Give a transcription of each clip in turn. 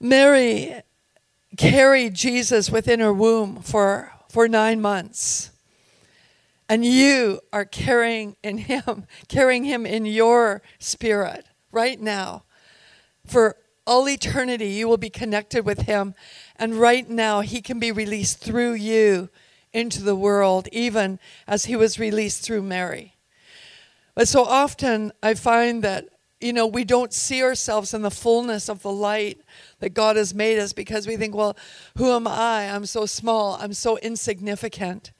Mary carried Jesus within her womb for, for nine months. And you are carrying in him, carrying him in your spirit right now. For all eternity, you will be connected with him. And right now, he can be released through you into the world, even as he was released through Mary. But so often, I find that, you know, we don't see ourselves in the fullness of the light that God has made us because we think, well, who am I? I'm so small, I'm so insignificant.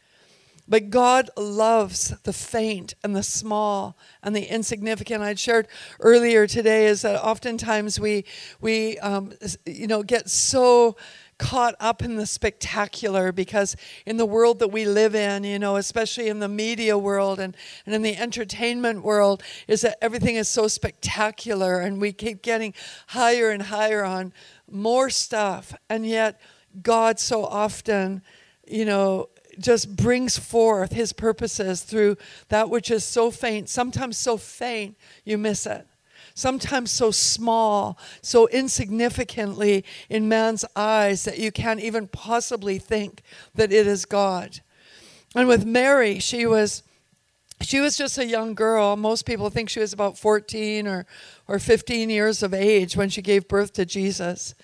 But God loves the faint and the small and the insignificant. I'd shared earlier today is that oftentimes we we um, you know get so caught up in the spectacular because in the world that we live in, you know, especially in the media world and, and in the entertainment world, is that everything is so spectacular and we keep getting higher and higher on more stuff. And yet, God so often, you know, just brings forth his purposes through that which is so faint, sometimes so faint you miss it. Sometimes so small, so insignificantly in man's eyes that you can't even possibly think that it is God. And with Mary, she was she was just a young girl. Most people think she was about 14 or, or 15 years of age when she gave birth to Jesus.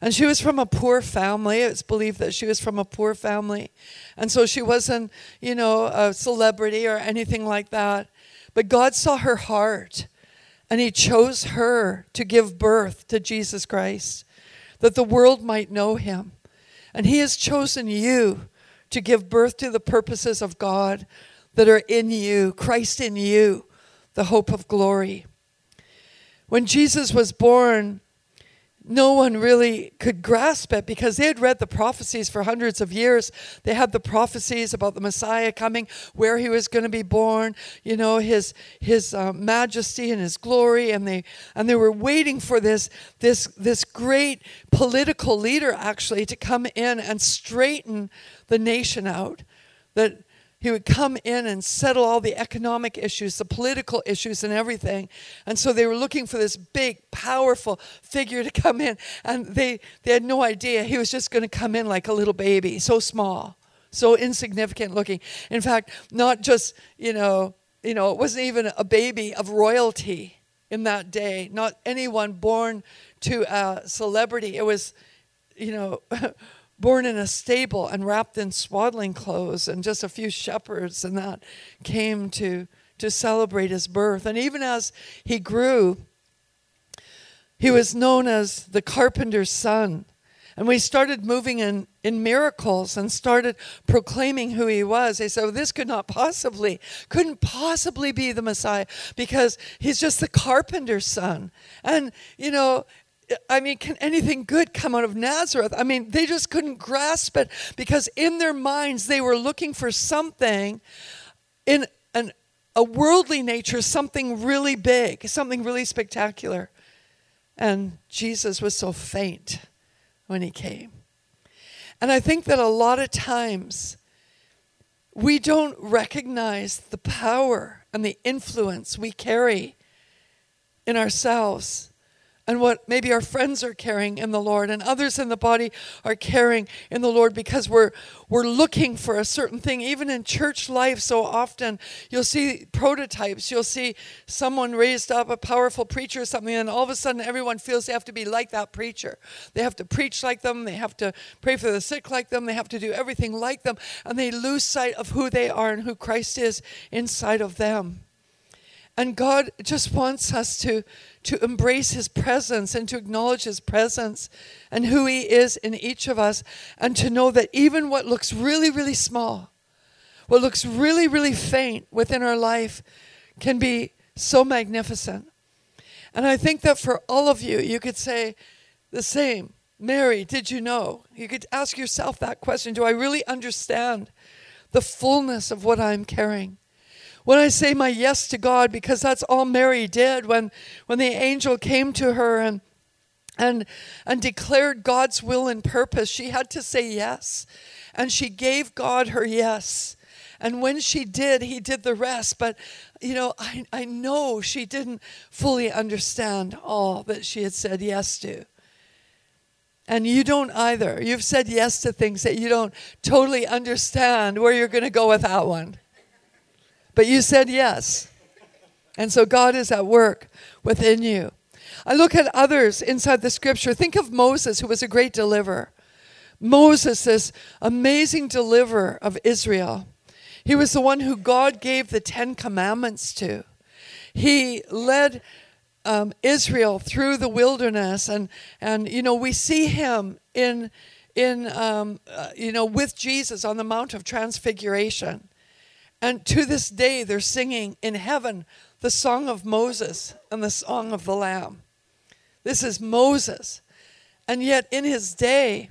And she was from a poor family. It's believed that she was from a poor family. And so she wasn't, you know, a celebrity or anything like that. But God saw her heart and He chose her to give birth to Jesus Christ, that the world might know Him. And He has chosen you to give birth to the purposes of God that are in you, Christ in you, the hope of glory. When Jesus was born, no one really could grasp it because they had read the prophecies for hundreds of years. They had the prophecies about the Messiah coming, where he was going to be born, you know, his his uh, majesty and his glory, and they and they were waiting for this this this great political leader actually to come in and straighten the nation out. That he would come in and settle all the economic issues, the political issues, and everything. And so they were looking for this big, powerful figure to come in. And they, they had no idea he was just going to come in like a little baby, so small, so insignificant looking. In fact, not just, you know, you know, it wasn't even a baby of royalty in that day, not anyone born to a celebrity. It was, you know, born in a stable and wrapped in swaddling clothes, and just a few shepherds and that came to, to celebrate his birth. And even as he grew, he was known as the carpenter's son. And we started moving in, in miracles and started proclaiming who he was. They said, well, this could not possibly, couldn't possibly be the Messiah because he's just the carpenter's son. And, you know, I mean, can anything good come out of Nazareth? I mean, they just couldn't grasp it because in their minds they were looking for something in an, a worldly nature, something really big, something really spectacular. And Jesus was so faint when he came. And I think that a lot of times we don't recognize the power and the influence we carry in ourselves and what maybe our friends are carrying in the Lord and others in the body are carrying in the Lord because we're we're looking for a certain thing. Even in church life so often you'll see prototypes. You'll see someone raised up a powerful preacher or something and all of a sudden everyone feels they have to be like that preacher. They have to preach like them. They have to pray for the sick like them. They have to do everything like them. And they lose sight of who they are and who Christ is inside of them and God just wants us to, to embrace His presence and to acknowledge His presence and who He is in each of us, and to know that even what looks really, really small, what looks really, really faint within our life, can be so magnificent. And I think that for all of you, you could say the same. Mary, did you know? You could ask yourself that question Do I really understand the fullness of what I'm carrying? When I say my yes to God, because that's all Mary did when, when the angel came to her and, and, and declared God's will and purpose, she had to say yes. And she gave God her yes. And when she did, he did the rest. But, you know, I, I know she didn't fully understand all that she had said yes to. And you don't either. You've said yes to things that you don't totally understand where you're going to go with that one. But you said yes. And so God is at work within you. I look at others inside the scripture. Think of Moses, who was a great deliverer. Moses, this amazing deliverer of Israel. He was the one who God gave the Ten Commandments to. He led um, Israel through the wilderness, and and you know we see him in in um, uh, you know with Jesus on the Mount of Transfiguration, and to this day they're singing in heaven the song of Moses and the song of the Lamb. This is Moses, and yet in his day,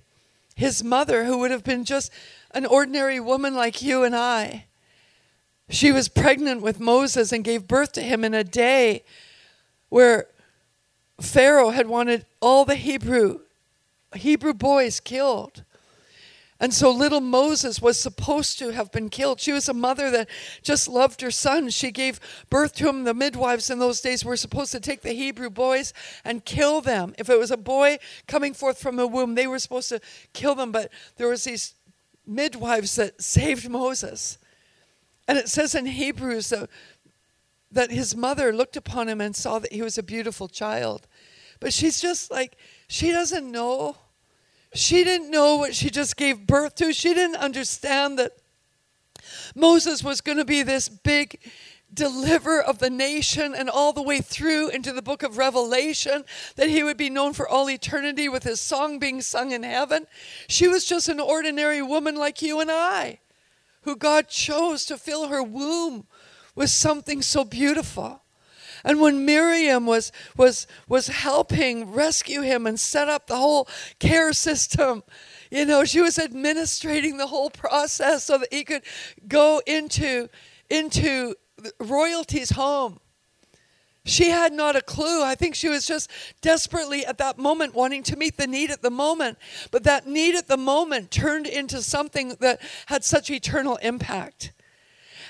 his mother, who would have been just an ordinary woman like you and I, she was pregnant with Moses and gave birth to him in a day where Pharaoh had wanted all the Hebrew Hebrew boys killed. And so little Moses was supposed to have been killed. She was a mother that just loved her son. She gave birth to him. The midwives in those days were supposed to take the Hebrew boys and kill them. If it was a boy coming forth from a womb, they were supposed to kill them. But there was these midwives that saved Moses. And it says in Hebrews that that his mother looked upon him and saw that he was a beautiful child. But she's just like, she doesn't know. She didn't know what she just gave birth to. She didn't understand that Moses was going to be this big deliverer of the nation and all the way through into the book of Revelation, that he would be known for all eternity with his song being sung in heaven. She was just an ordinary woman like you and I, who God chose to fill her womb with something so beautiful. And when Miriam was, was, was helping rescue him and set up the whole care system, you know, she was administrating the whole process so that he could go into, into royalty's home. She had not a clue. I think she was just desperately at that moment wanting to meet the need at the moment. But that need at the moment turned into something that had such eternal impact.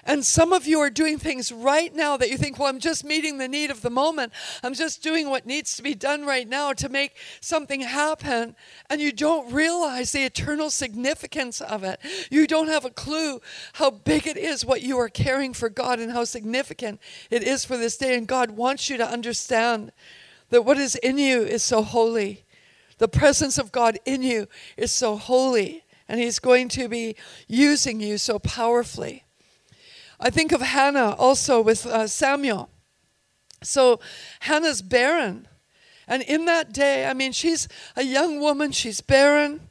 And some of you are doing things right now that you think, well, I'm just meeting the need of the moment. I'm just doing what needs to be done right now to make something happen. And you don't realize the eternal significance of it. You don't have a clue how big it is what you are caring for God and how significant it is for this day. And God wants you to understand that what is in you is so holy. The presence of God in you is so holy. And He's going to be using you so powerfully. I think of Hannah also with uh, Samuel. So Hannah's barren. And in that day, I mean, she's a young woman, she's barren.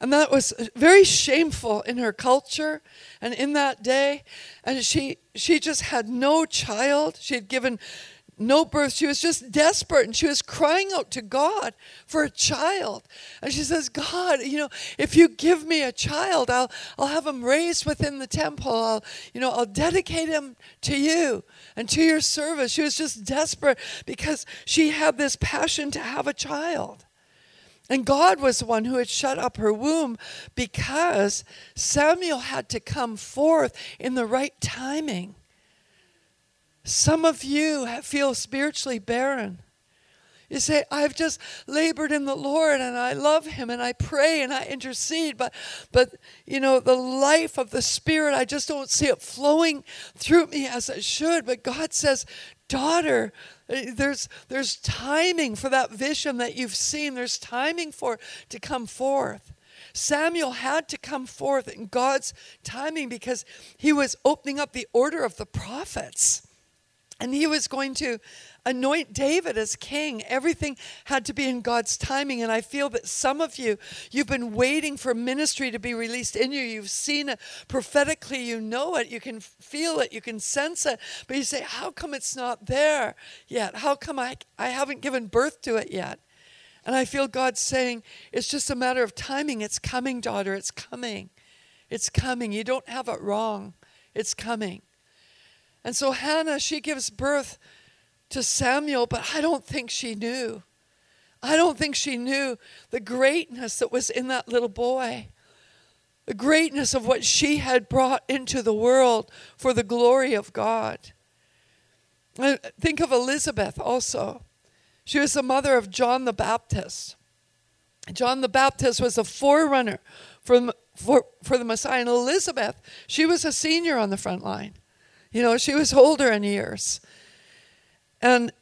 And that was very shameful in her culture and in that day. And she, she just had no child. She had given no birth. She was just desperate and she was crying out to God for a child. And she says, God, you know, if you give me a child, I'll, I'll have him raised within the temple. I'll, you know, I'll dedicate him to you and to your service. She was just desperate because she had this passion to have a child. And God was the one who had shut up her womb because Samuel had to come forth in the right timing. Some of you feel spiritually barren. You say, I've just labored in the Lord and I love him and I pray and I intercede, but but you know, the life of the Spirit, I just don't see it flowing through me as it should. But God says, daughter, eh, there's there's timing for that vision that you've seen. There's timing for to come forth. Samuel had to come forth in God's timing because he was opening up the order of the prophets. And he was going to anoint David as king. Everything had to be in God's timing. And I feel that some of you, you've been waiting for ministry to be released in you. You've seen it prophetically, you know it, you can feel it, you can sense it. But you say, How come it's not there yet? How come I, I haven't given birth to it yet? And I feel God saying, It's just a matter of timing. It's coming, daughter. It's coming. It's coming. You don't have it wrong. It's coming. And so Hannah, she gives birth to Samuel, but I don't think she knew. I don't think she knew the greatness that was in that little boy, the greatness of what she had brought into the world for the glory of God. Think of Elizabeth also. She was the mother of John the Baptist. John the Baptist was a forerunner for, for, for the Messiah. And Elizabeth, she was a senior on the front line. You know, she was older in years. And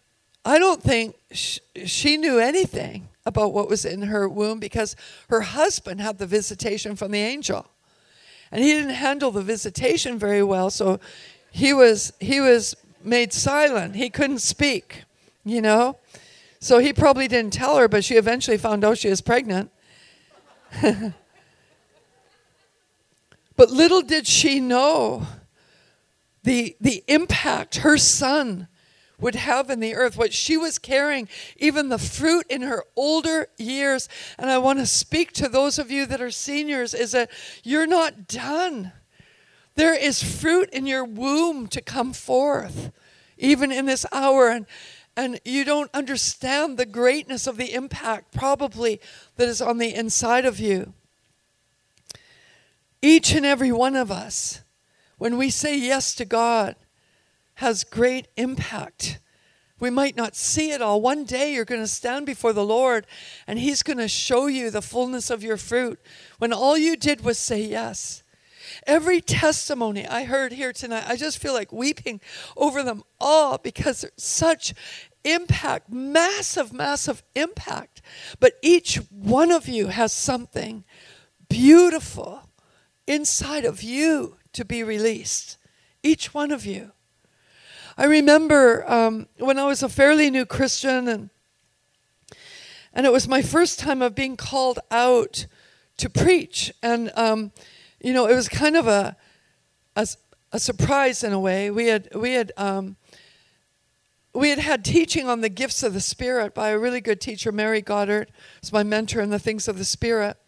I don't think she, she knew anything about what was in her womb because her husband had the visitation from the angel. And he didn't handle the visitation very well, so he was he was made silent. He couldn't speak, you know? So he probably didn't tell her, but she eventually found out she was pregnant. but little did she know the, the impact her son would have in the earth, what she was carrying, even the fruit in her older years. And I want to speak to those of you that are seniors is that you're not done. There is fruit in your womb to come forth, even in this hour. And, and you don't understand the greatness of the impact, probably, that is on the inside of you. Each and every one of us, when we say yes to God, has great impact. We might not see it all. One day you're going to stand before the Lord and He's going to show you the fullness of your fruit when all you did was say yes. Every testimony I heard here tonight, I just feel like weeping over them all because such impact, massive, massive impact. But each one of you has something beautiful inside of you to be released. Each one of you. I remember um, when I was a fairly new Christian, and and it was my first time of being called out to preach, and um, you know, it was kind of a, a, a surprise in a way. We had we had um, we had had teaching on the gifts of the Spirit by a really good teacher, Mary Goddard, was my mentor in the things of the Spirit.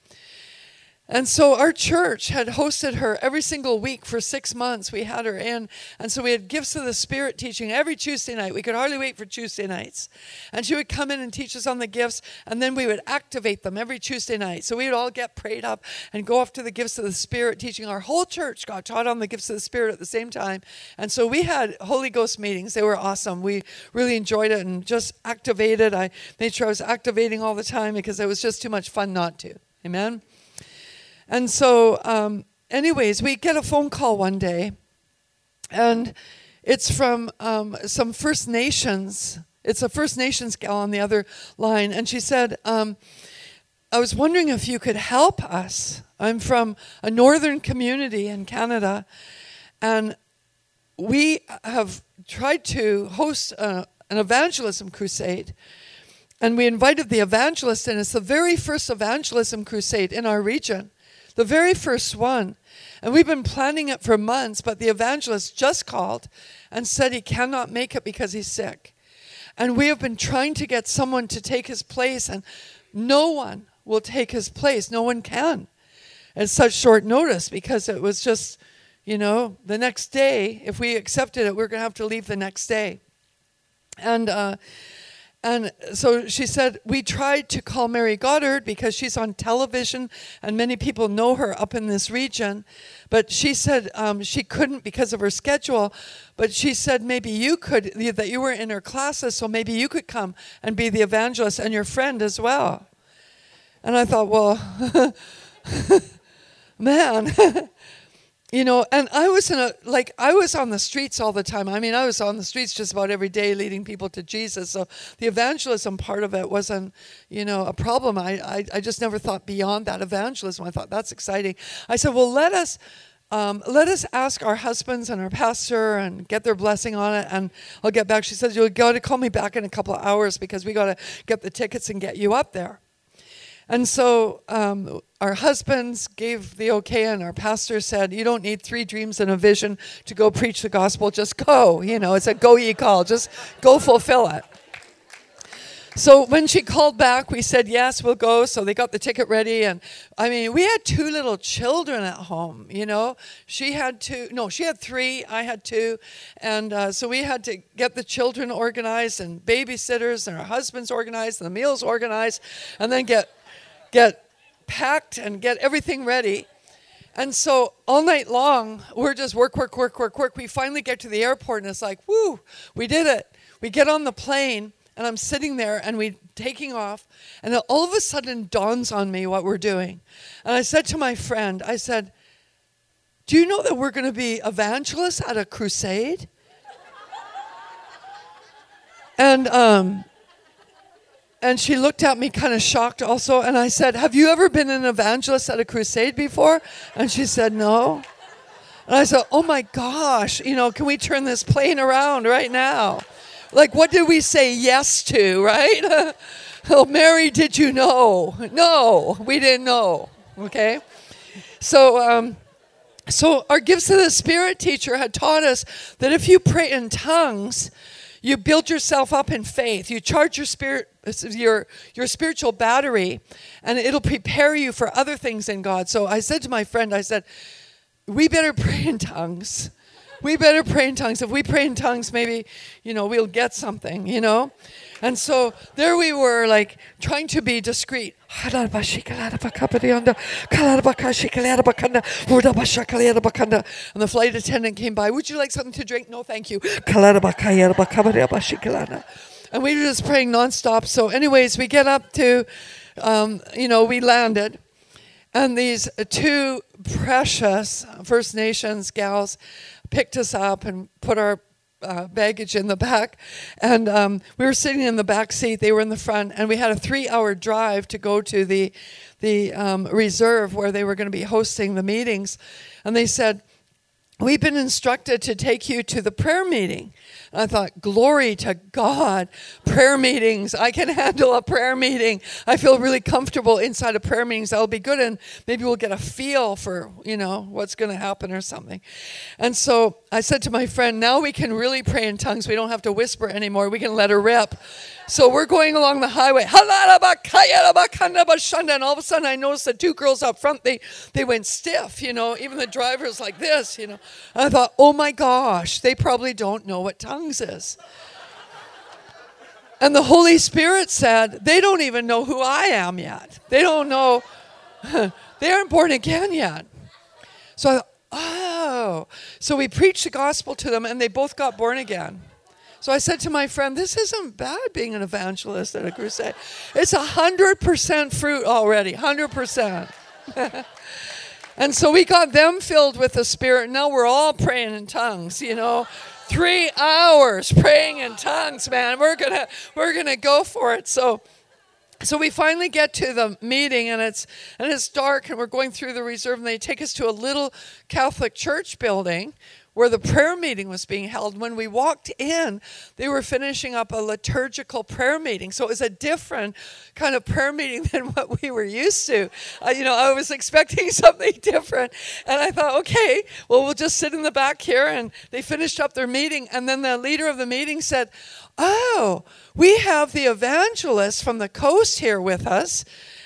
And so our church had hosted her every single week for six months. We had her in. And so we had Gifts of the Spirit teaching every Tuesday night. We could hardly wait for Tuesday nights. And she would come in and teach us on the gifts, and then we would activate them every Tuesday night. So we would all get prayed up and go off to the Gifts of the Spirit teaching. Our whole church got taught on the Gifts of the Spirit at the same time. And so we had Holy Ghost meetings. They were awesome. We really enjoyed it and just activated. I made sure I was activating all the time because it was just too much fun not to. Amen. And so, um, anyways, we get a phone call one day, and it's from um, some First Nations. It's a First Nations gal on the other line, and she said, um, I was wondering if you could help us. I'm from a northern community in Canada, and we have tried to host a, an evangelism crusade. And we invited the evangelist, and it's the very first evangelism crusade in our region. The very first one. And we've been planning it for months, but the evangelist just called and said he cannot make it because he's sick. And we have been trying to get someone to take his place, and no one will take his place. No one can at such short notice because it was just, you know, the next day, if we accepted it, we are going to have to leave the next day. And, uh, and so she said, We tried to call Mary Goddard because she's on television and many people know her up in this region. But she said um, she couldn't because of her schedule. But she said maybe you could, that you were in her classes, so maybe you could come and be the evangelist and your friend as well. And I thought, well, man. you know and i was in a like i was on the streets all the time. I mean i was on the streets just about every day leading people to jesus. So the evangelism part of it wasn't you know a problem. I i, I just never thought beyond that evangelism. I thought that's exciting. I said well let us um, let us ask our husbands and our pastor and get their blessing on it and i'll get back. She says you got to call me back in a couple of hours because we got to get the tickets and get you up there and so um, our husbands gave the okay, and our pastor said, You don't need three dreams and a vision to go preach the gospel. Just go. You know, it's a go ye call. Just go fulfill it. So when she called back, we said, Yes, we'll go. So they got the ticket ready. And I mean, we had two little children at home, you know. She had two, no, she had three, I had two. And uh, so we had to get the children organized and babysitters and our husbands organized and the meals organized and then get get packed and get everything ready. And so all night long, we're just work, work, work, work, work. We finally get to the airport and it's like, whoo, we did it. We get on the plane and I'm sitting there and we taking off and all of a sudden dawns on me what we're doing. And I said to my friend, I said, "Do you know that we're going to be evangelists at a crusade?" and um and she looked at me kind of shocked also and I said, "Have you ever been an evangelist at a crusade before?" And she said, "No." And I said, "Oh my gosh, you know, can we turn this plane around right now?" Like, what did we say yes to, right? oh, Mary, did you know? No, we didn't know. Okay? So, um, so our gifts of the Spirit teacher had taught us that if you pray in tongues, you build yourself up in faith. You charge your spirit, your your spiritual battery, and it'll prepare you for other things in God. So I said to my friend, I said, "We better pray in tongues." We better pray in tongues. If we pray in tongues, maybe, you know, we'll get something, you know? And so there we were, like, trying to be discreet. And the flight attendant came by. Would you like something to drink? No, thank you. And we were just praying nonstop. So, anyways, we get up to, um, you know, we landed. And these two precious First Nations gals picked us up and put our uh, baggage in the back. And um, we were sitting in the back seat, they were in the front, and we had a three hour drive to go to the, the um, reserve where they were going to be hosting the meetings. And they said, We've been instructed to take you to the prayer meeting. I thought, glory to God. Prayer meetings. I can handle a prayer meeting. I feel really comfortable inside of prayer meetings. That'll be good. And maybe we'll get a feel for, you know, what's going to happen or something. And so I said to my friend, now we can really pray in tongues. We don't have to whisper anymore. We can let her rip. So we're going along the highway. And all of a sudden I noticed the two girls up front, they, they went stiff, you know, even the driver's like this, you know. I thought, oh my gosh, they probably don't know what tongues is. And the Holy Spirit said, they don't even know who I am yet. They don't know, they aren't born again yet. So I thought, oh. So we preached the gospel to them and they both got born again. So I said to my friend, This isn't bad being an evangelist at a crusade. It's 100% fruit already, 100%. and so we got them filled with the Spirit. Now we're all praying in tongues, you know. Three hours praying in tongues, man. We're gonna we're gonna go for it. So so we finally get to the meeting and it's and it's dark and we're going through the reserve and they take us to a little Catholic church building where the prayer meeting was being held. When we walked in, they were finishing up a liturgical prayer meeting. So it was a different kind of prayer meeting than what we were used to. Uh, you know, I was expecting something different. And I thought, okay, well, we'll just sit in the back here. And they finished up their meeting. And then the leader of the meeting said, Oh, we have the evangelist from the coast here with us.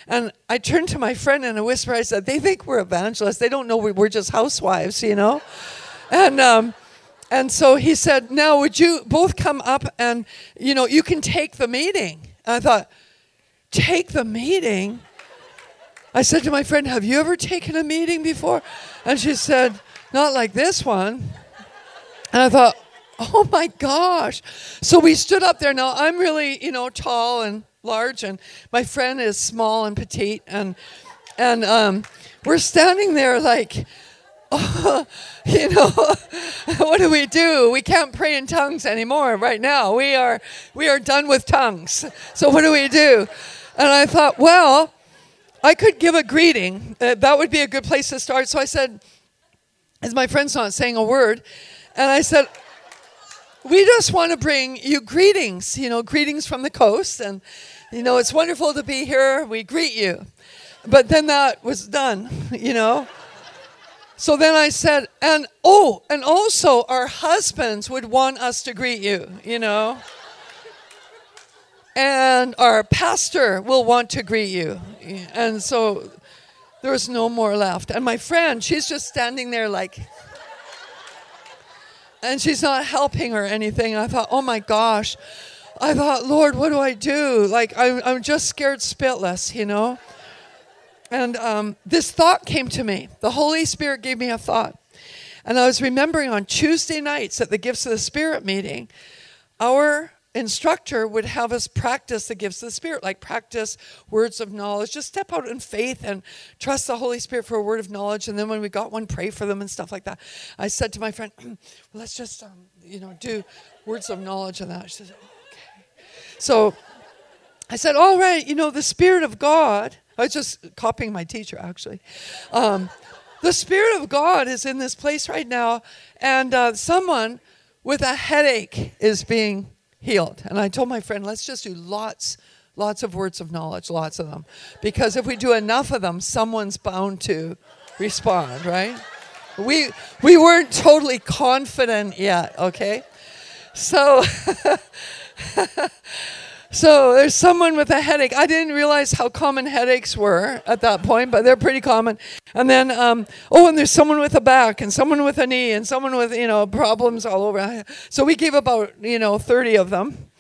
And I turned to my friend and a whisper, I said, They think we're evangelists. They don't know we're just housewives, you know? and um, and so he said, "Now, would you both come up and you know you can take the meeting?" And I thought, "Take the meeting." I said to my friend, "Have you ever taken a meeting before?" And she said, "Not like this one." And I thought, "Oh my gosh!" So we stood up there. Now I'm really, you know, tall and large, and my friend is small and petite, and and um, we're standing there like oh, you know, what do we do? We can't pray in tongues anymore right now. We are we are done with tongues. So what do we do? And I thought, well, I could give a greeting. Uh, that would be a good place to start. So I said, as my friend's not saying a word, and I said, we just want to bring you greetings, you know, greetings from the coast. And, you know, it's wonderful to be here. We greet you. But then that was done, you know. So then I said, and oh, and also our husbands would want us to greet you, you know. and our pastor will want to greet you. And so there was no more left. And my friend, she's just standing there like, and she's not helping or anything. I thought, oh my gosh. I thought, Lord, what do I do? Like, I'm, I'm just scared spitless, you know? And um, this thought came to me. The Holy Spirit gave me a thought. And I was remembering on Tuesday nights at the Gifts of the Spirit meeting, our instructor would have us practice the gifts of the Spirit, like practice words of knowledge. Just step out in faith and trust the Holy Spirit for a word of knowledge. And then when we got one, pray for them and stuff like that. I said to my friend, well, let's just, um, you know, do words of knowledge and that. She said, okay. So I said, all right, you know, the Spirit of God. I was just copying my teacher, actually. Um, the Spirit of God is in this place right now, and uh, someone with a headache is being healed. And I told my friend, let's just do lots, lots of words of knowledge, lots of them. Because if we do enough of them, someone's bound to respond, right? We, we weren't totally confident yet, okay? So, so there's someone with a headache. I didn't realize how common headaches were at that point, but they're pretty common. And then, um, oh, and there's someone with a back, and someone with a knee, and someone with you know problems all over. So we gave about you know 30 of them.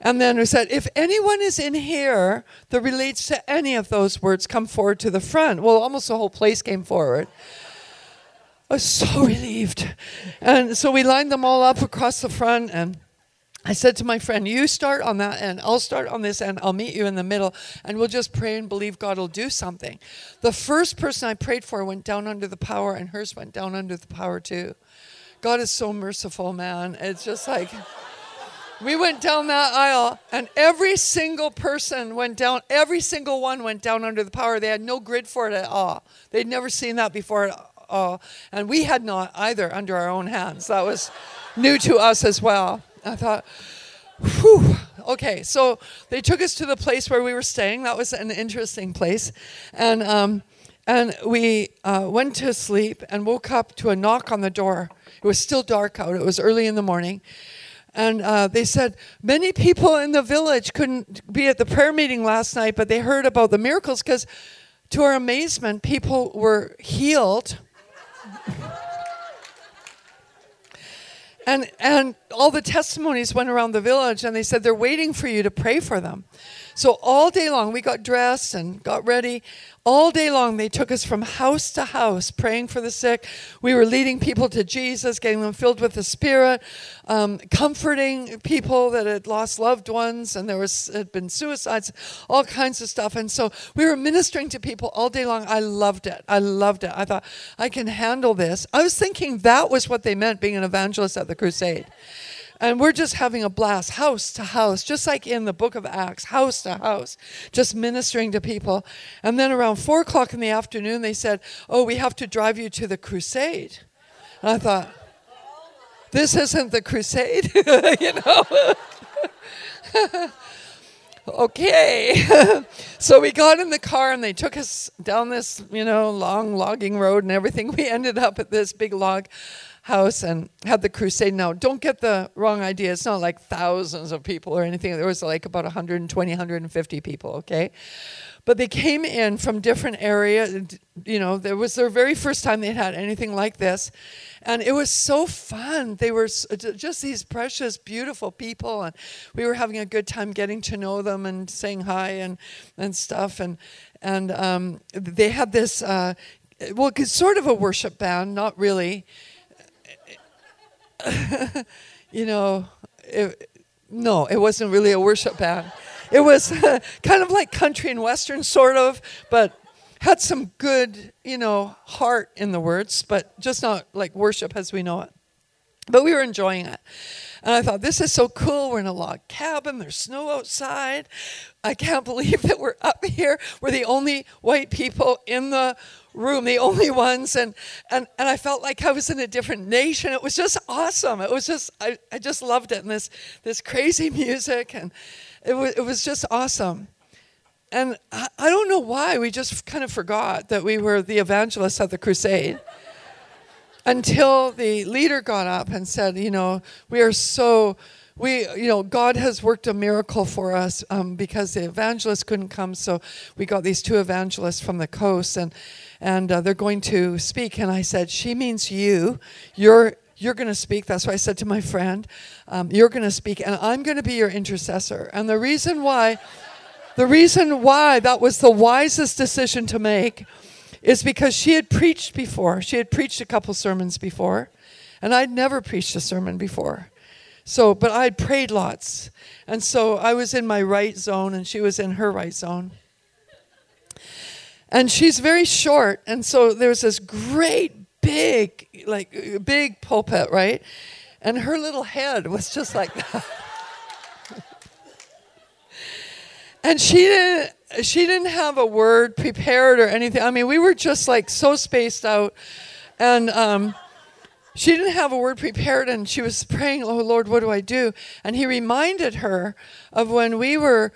And then we said, if anyone is in here that relates to any of those words, come forward to the front. Well, almost the whole place came forward. I was so relieved. And so we lined them all up across the front and I said to my friend, You start on that end, I'll start on this end, I'll meet you in the middle, and we'll just pray and believe God will do something. The first person I prayed for went down under the power, and hers went down under the power too. God is so merciful, man. It's just like. We went down that aisle, and every single person went down, every single one went down under the power. They had no grid for it at all. They'd never seen that before uh, and we had not either under our own hands. That was new to us as well. I thought, whew, okay. So they took us to the place where we were staying. That was an interesting place, and um, and we uh, went to sleep and woke up to a knock on the door. It was still dark out. It was early in the morning. And uh, they said many people in the village couldn't be at the prayer meeting last night, but they heard about the miracles because, to our amazement, people were healed and and all the testimonies went around the village and they said they're waiting for you to pray for them so all day long, we got dressed and got ready. All day long, they took us from house to house, praying for the sick. We were leading people to Jesus, getting them filled with the Spirit, um, comforting people that had lost loved ones, and there was had been suicides, all kinds of stuff. And so we were ministering to people all day long. I loved it. I loved it. I thought I can handle this. I was thinking that was what they meant being an evangelist at the crusade. And we're just having a blast, house to house, just like in the book of Acts, house to house, just ministering to people. And then around four o'clock in the afternoon, they said, Oh, we have to drive you to the crusade. And I thought, This isn't the crusade, you know? okay. so we got in the car and they took us down this, you know, long logging road and everything. We ended up at this big log house and had the crusade. Now, don't get the wrong idea. It's not like thousands of people or anything. There was like about 120, 150 people, okay? But they came in from different areas. You know, it was their very first time they had anything like this. And it was so fun. They were just these precious, beautiful people. And we were having a good time getting to know them and saying hi and, and stuff. And, and um, they had this, uh, well, it's sort of a worship band, not really you know, it, no, it wasn't really a worship band. It was kind of like country and western, sort of, but had some good, you know, heart in the words, but just not like worship as we know it. But we were enjoying it. And I thought, this is so cool. We're in a log cabin. There's snow outside. I can't believe that we're up here. We're the only white people in the room, the only ones. And, and, and I felt like I was in a different nation. It was just awesome. It was just, I, I just loved it. And this, this crazy music. And it was, it was just awesome. And I, I don't know why. We just kind of forgot that we were the evangelists at the crusade until the leader got up and said, You know, we are so we, you know, God has worked a miracle for us um, because the evangelists couldn't come, so we got these two evangelists from the coast, and and uh, they're going to speak. And I said, she means you. You're you're going to speak. That's why I said to my friend, um, you're going to speak, and I'm going to be your intercessor. And the reason why, the reason why that was the wisest decision to make, is because she had preached before. She had preached a couple sermons before, and I'd never preached a sermon before. So, but I'd prayed lots. And so I was in my right zone and she was in her right zone. And she's very short. And so there's this great big, like, big pulpit, right? And her little head was just like that. and she didn't she didn't have a word prepared or anything. I mean, we were just like so spaced out, and um, she didn't have a word prepared, and she was praying, "Oh Lord, what do I do?" And He reminded her of when we were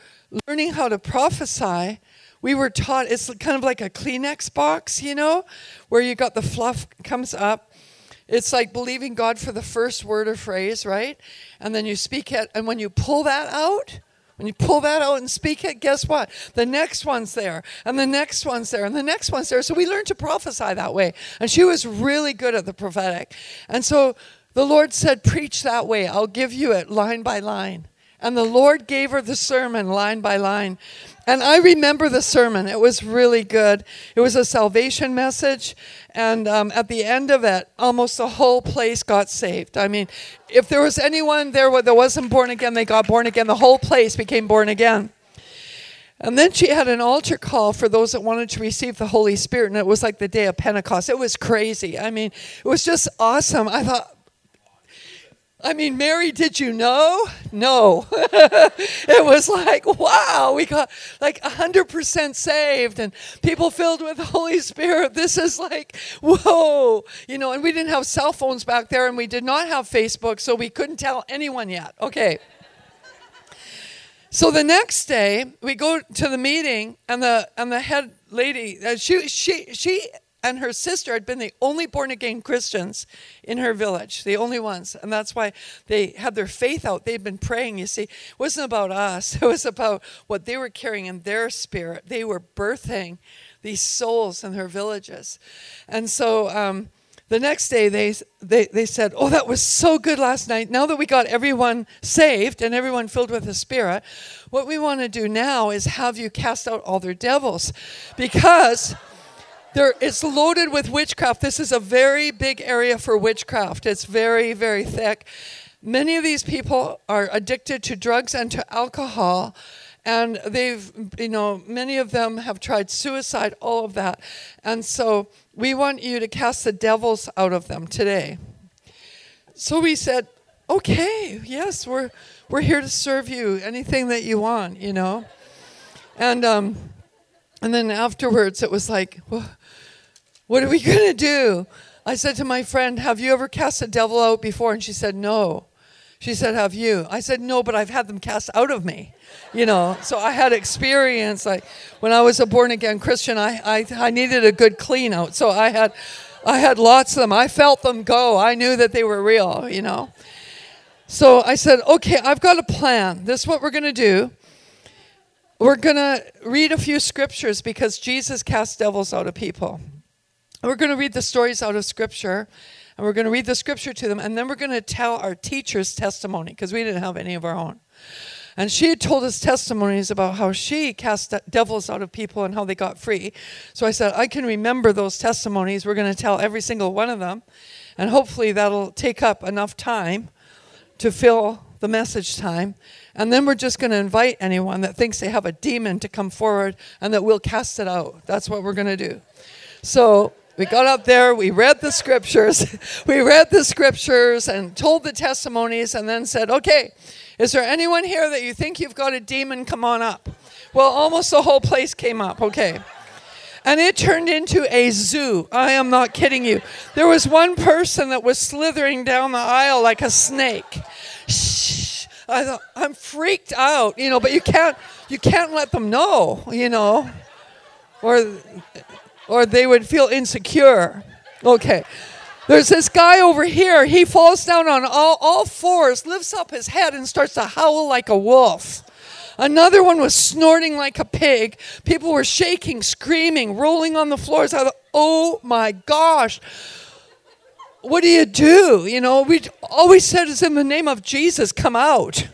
learning how to prophesy. We were taught it's kind of like a Kleenex box, you know, where you got the fluff comes up. It's like believing God for the first word or phrase, right? And then you speak it, and when you pull that out, when you pull that out and speak it, guess what? The next one's there, and the next one's there, and the next one's there. So we learned to prophesy that way. And she was really good at the prophetic. And so the Lord said, Preach that way. I'll give you it line by line. And the Lord gave her the sermon line by line. And I remember the sermon. It was really good. It was a salvation message. And um, at the end of it, almost the whole place got saved. I mean, if there was anyone there that wasn't born again, they got born again. The whole place became born again. And then she had an altar call for those that wanted to receive the Holy Spirit. And it was like the day of Pentecost. It was crazy. I mean, it was just awesome. I thought, I mean, Mary, did you know? No. it was like, wow, we got like 100% saved and people filled with the Holy Spirit. This is like, whoa. You know, and we didn't have cell phones back there and we did not have Facebook, so we couldn't tell anyone yet. Okay. So the next day, we go to the meeting, and the and the head lady, uh, she she she and her sister had been the only born again Christians in her village, the only ones. And that's why they had their faith out. They'd been praying, you see. It wasn't about us, it was about what they were carrying in their spirit. They were birthing these souls in their villages. And so, um, the next day they, they, they said, Oh, that was so good last night. Now that we got everyone saved and everyone filled with the Spirit, what we want to do now is have you cast out all their devils. Because there, it's loaded with witchcraft. This is a very big area for witchcraft. It's very, very thick. Many of these people are addicted to drugs and to alcohol, and they've, you know, many of them have tried suicide, all of that. And so we want you to cast the devils out of them today. So we said, okay, yes, we're, we're here to serve you, anything that you want, you know. And, um, and then afterwards, it was like, well, what are we going to do? I said to my friend, Have you ever cast a devil out before? And she said, No. She said, Have you? I said, No, but I've had them cast out of me. You know, so I had experience. Like when I was a born again Christian, I, I, I needed a good clean out. So I had, I had lots of them. I felt them go. I knew that they were real, you know. So I said, Okay, I've got a plan. This is what we're going to do. We're going to read a few scriptures because Jesus cast devils out of people. We're going to read the stories out of Scripture, and we're going to read the Scripture to them, and then we're going to tell our teacher's testimony because we didn't have any of our own. And she had told us testimonies about how she cast devils out of people and how they got free. So I said, I can remember those testimonies. We're going to tell every single one of them. And hopefully that'll take up enough time to fill the message time. And then we're just going to invite anyone that thinks they have a demon to come forward and that we'll cast it out. That's what we're going to do. So we got up there, we read the scriptures, we read the scriptures and told the testimonies, and then said, Okay, is there anyone here that you think you've got a demon? Come on up. Well, almost the whole place came up, okay. And it turned into a zoo. I am not kidding you. There was one person that was slithering down the aisle like a snake. Shh. I thought, I'm freaked out, you know, but you can't you can't let them know, you know. Or or they would feel insecure. Okay. There's this guy over here. He falls down on all, all fours, lifts up his head, and starts to howl like a wolf. Another one was snorting like a pig. People were shaking, screaming, rolling on the floors. Thought, oh my gosh, what do you do? You know, we always said is in the name of Jesus, come out.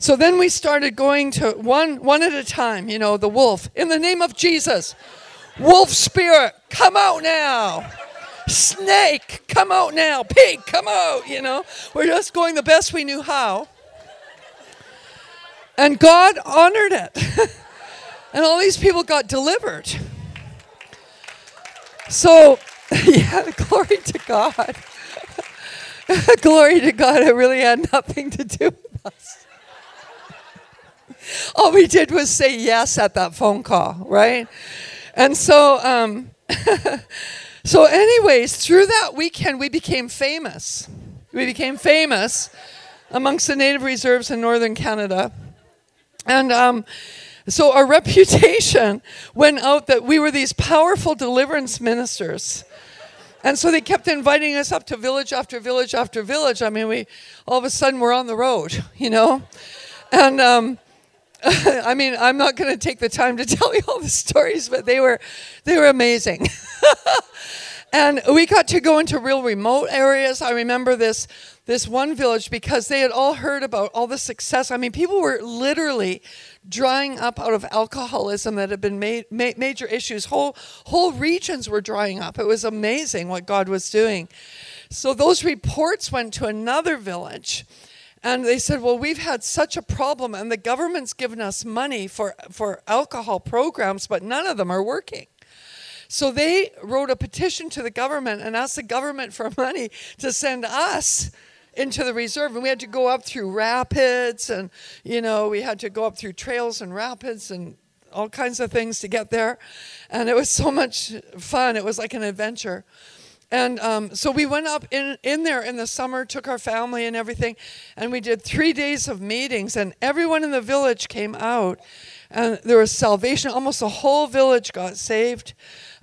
So then we started going to one one at a time, you know, the wolf, in the name of Jesus. Wolf spirit, come out now. Snake, come out now. Pig, come out. You know, we're just going the best we knew how. And God honored it. and all these people got delivered. So, yeah, glory to God. glory to God. It really had nothing to do with us. All we did was say yes at that phone call, right? And so, um, so, anyways, through that weekend, we became famous. We became famous amongst the native reserves in northern Canada. And um, so our reputation went out that we were these powerful deliverance ministers. And so they kept inviting us up to village after village after village. I mean, we all of a sudden we're on the road, you know? And um, I mean, I'm not going to take the time to tell you all the stories, but they were they were amazing. and we got to go into real remote areas. I remember this this one village because they had all heard about all the success. I mean, people were literally drying up out of alcoholism that had been ma- major issues. Whole whole regions were drying up. It was amazing what God was doing. So those reports went to another village. And they said, Well, we've had such a problem, and the government's given us money for, for alcohol programs, but none of them are working. So they wrote a petition to the government and asked the government for money to send us into the reserve. And we had to go up through rapids and you know we had to go up through trails and rapids and all kinds of things to get there. And it was so much fun. It was like an adventure and um, so we went up in, in there in the summer took our family and everything and we did three days of meetings and everyone in the village came out and there was salvation. Almost the whole village got saved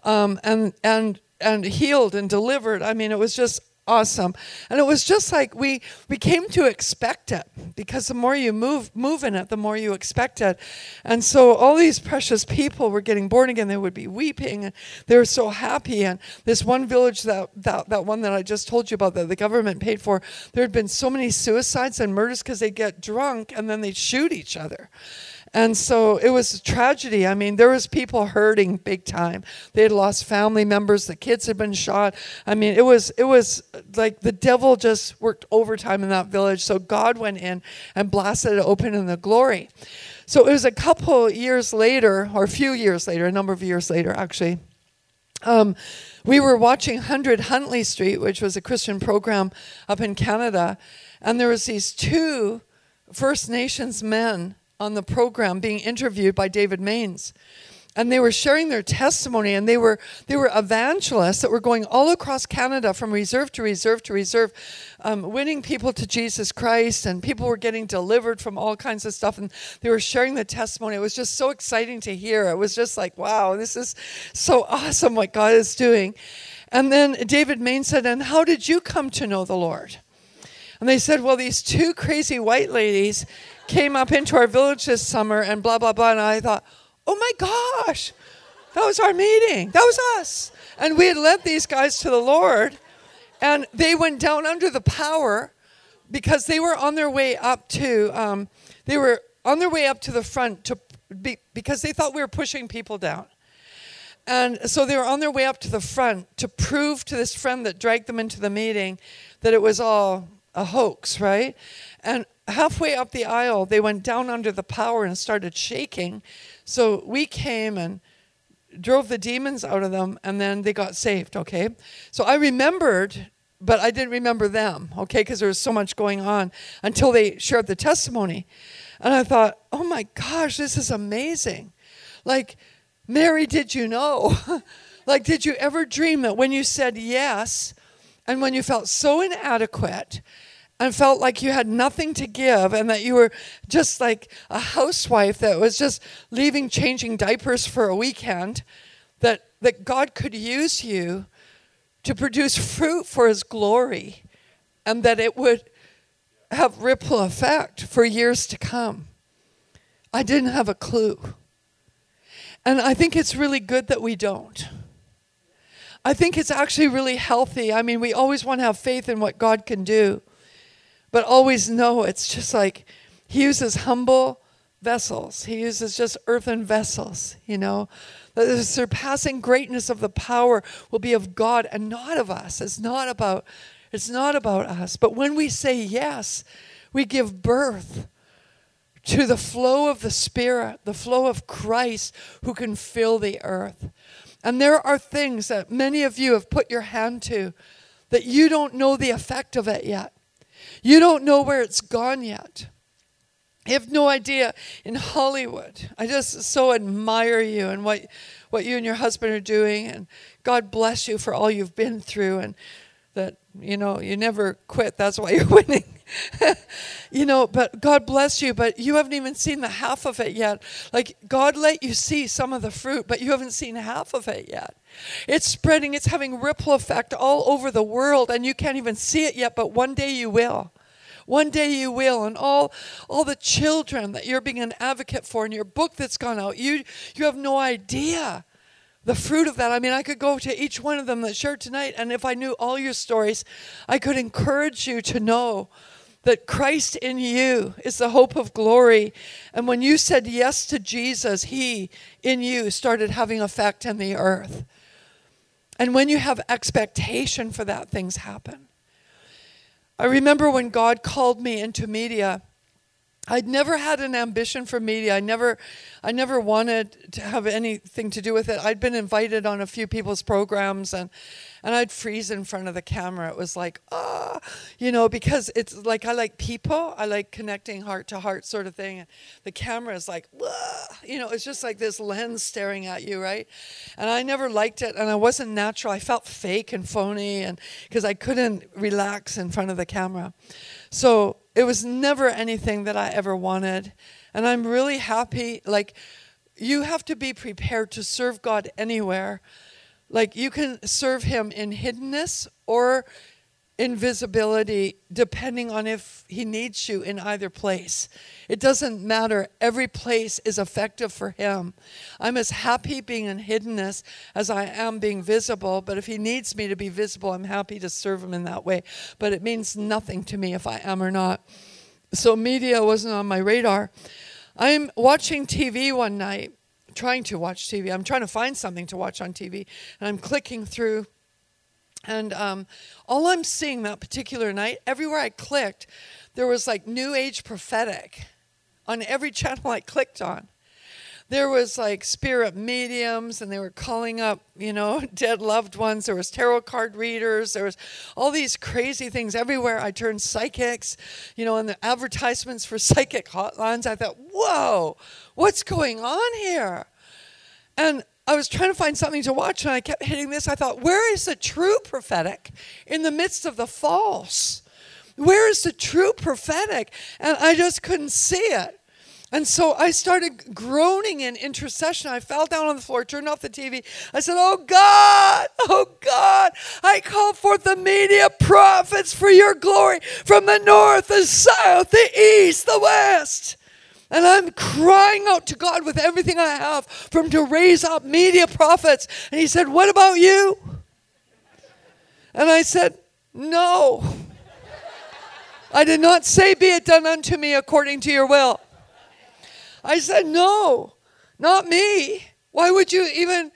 um, and and and healed and delivered. I mean it was just awesome. And it was just like we we came to expect it because the more you move move in it, the more you expect it. And so all these precious people were getting born again. They would be weeping and they were so happy. And this one village that that, that one that I just told you about that the government paid for, there had been so many suicides and murders because they get drunk and then they shoot each other. And so it was a tragedy. I mean, there was people hurting big time. They had lost family members. The kids had been shot. I mean, it was it was like the devil just worked overtime in that village. So God went in and blasted it open in the glory. So it was a couple years later, or a few years later, a number of years later, actually. Um, we were watching 100 Huntley Street, which was a Christian program up in Canada, and there was these two First Nations men on the program being interviewed by David Mainse. And they were sharing their testimony, and they were they were evangelists that were going all across Canada from reserve to reserve to reserve, um, winning people to Jesus Christ, and people were getting delivered from all kinds of stuff. And they were sharing the testimony. It was just so exciting to hear. It was just like, wow, this is so awesome what God is doing. And then David Main said, "And how did you come to know the Lord?" And they said, "Well, these two crazy white ladies." Came up into our village this summer and blah, blah, blah. And I thought, oh my gosh, that was our meeting. That was us. And we had led these guys to the Lord. And they went down under the power because they were on their way up to, um, they were on their way up to the front to be, because they thought we were pushing people down. And so they were on their way up to the front to prove to this friend that dragged them into the meeting that it was all a hoax, right? And halfway up the aisle, they went down under the power and started shaking. So we came and drove the demons out of them, and then they got saved, okay? So I remembered, but I didn't remember them, okay, because there was so much going on until they shared the testimony. And I thought, oh my gosh, this is amazing. Like, Mary, did you know? like, did you ever dream that when you said yes, and when you felt so inadequate, and felt like you had nothing to give and that you were just like a housewife that was just leaving changing diapers for a weekend, that, that God could use you to produce fruit for his glory and that it would have ripple effect for years to come. I didn't have a clue. And I think it's really good that we don't. I think it's actually really healthy. I mean, we always want to have faith in what God can do. But always know it's just like He uses humble, vessels. He uses just earthen vessels, you know. The surpassing greatness of the power will be of God and not of us. It's not about it's not about us. But when we say yes, we give birth to the flow of the Spirit, the flow of Christ who can fill the earth. And there are things that many of you have put your hand to that you don't know the effect of it yet. You don't know where it's gone yet. I have no idea in Hollywood. I just so admire you and what what you and your husband are doing and God bless you for all you've been through and that you know you never quit. That's why you're winning. You know but god bless you but you haven't even seen the half of it yet. Like god let you see some of the fruit but you haven't seen half of it yet. It's spreading. It's having ripple effect all over the world and you can't even see it yet but one day you will. One day you will and all all the children that you're being an advocate for in your book that's gone out you you have no idea the fruit of that. I mean, I could go to each one of them that shared tonight, and if I knew all your stories, I could encourage you to know that Christ in you is the hope of glory. And when you said yes to Jesus, He in you started having effect in the earth. And when you have expectation for that, things happen. I remember when God called me into media I'd never had an ambition for media. I never, I never wanted to have anything to do with it. I'd been invited on a few people's programs, and and I'd freeze in front of the camera. It was like, ah, you know, because it's like I like people. I like connecting heart to heart, sort of thing. The camera is like, you know, it's just like this lens staring at you, right? And I never liked it, and I wasn't natural. I felt fake and phony, and because I couldn't relax in front of the camera. So it was never anything that I ever wanted. And I'm really happy. Like, you have to be prepared to serve God anywhere. Like, you can serve Him in hiddenness or invisibility depending on if he needs you in either place. It doesn't matter. Every place is effective for him. I'm as happy being in hiddenness as I am being visible, but if he needs me to be visible, I'm happy to serve him in that way. But it means nothing to me if I am or not. So media wasn't on my radar. I'm watching TV one night, trying to watch TV. I'm trying to find something to watch on TV, and I'm clicking through and um, all I'm seeing that particular night, everywhere I clicked, there was like New Age prophetic on every channel I clicked on. There was like spirit mediums, and they were calling up, you know, dead loved ones. There was tarot card readers. There was all these crazy things everywhere. I turned psychics, you know, and the advertisements for psychic hotlines. I thought, whoa, what's going on here? And I was trying to find something to watch and I kept hitting this. I thought, where is the true prophetic in the midst of the false? Where is the true prophetic? And I just couldn't see it. And so I started groaning in intercession. I fell down on the floor, turned off the TV. I said, Oh God, oh God, I call forth the media prophets for your glory from the north, the south, the east, the west. And I'm crying out to God with everything I have for Him to raise up media prophets. And He said, What about you? And I said, No. I did not say, Be it done unto me according to your will. I said, No, not me. Why would you even?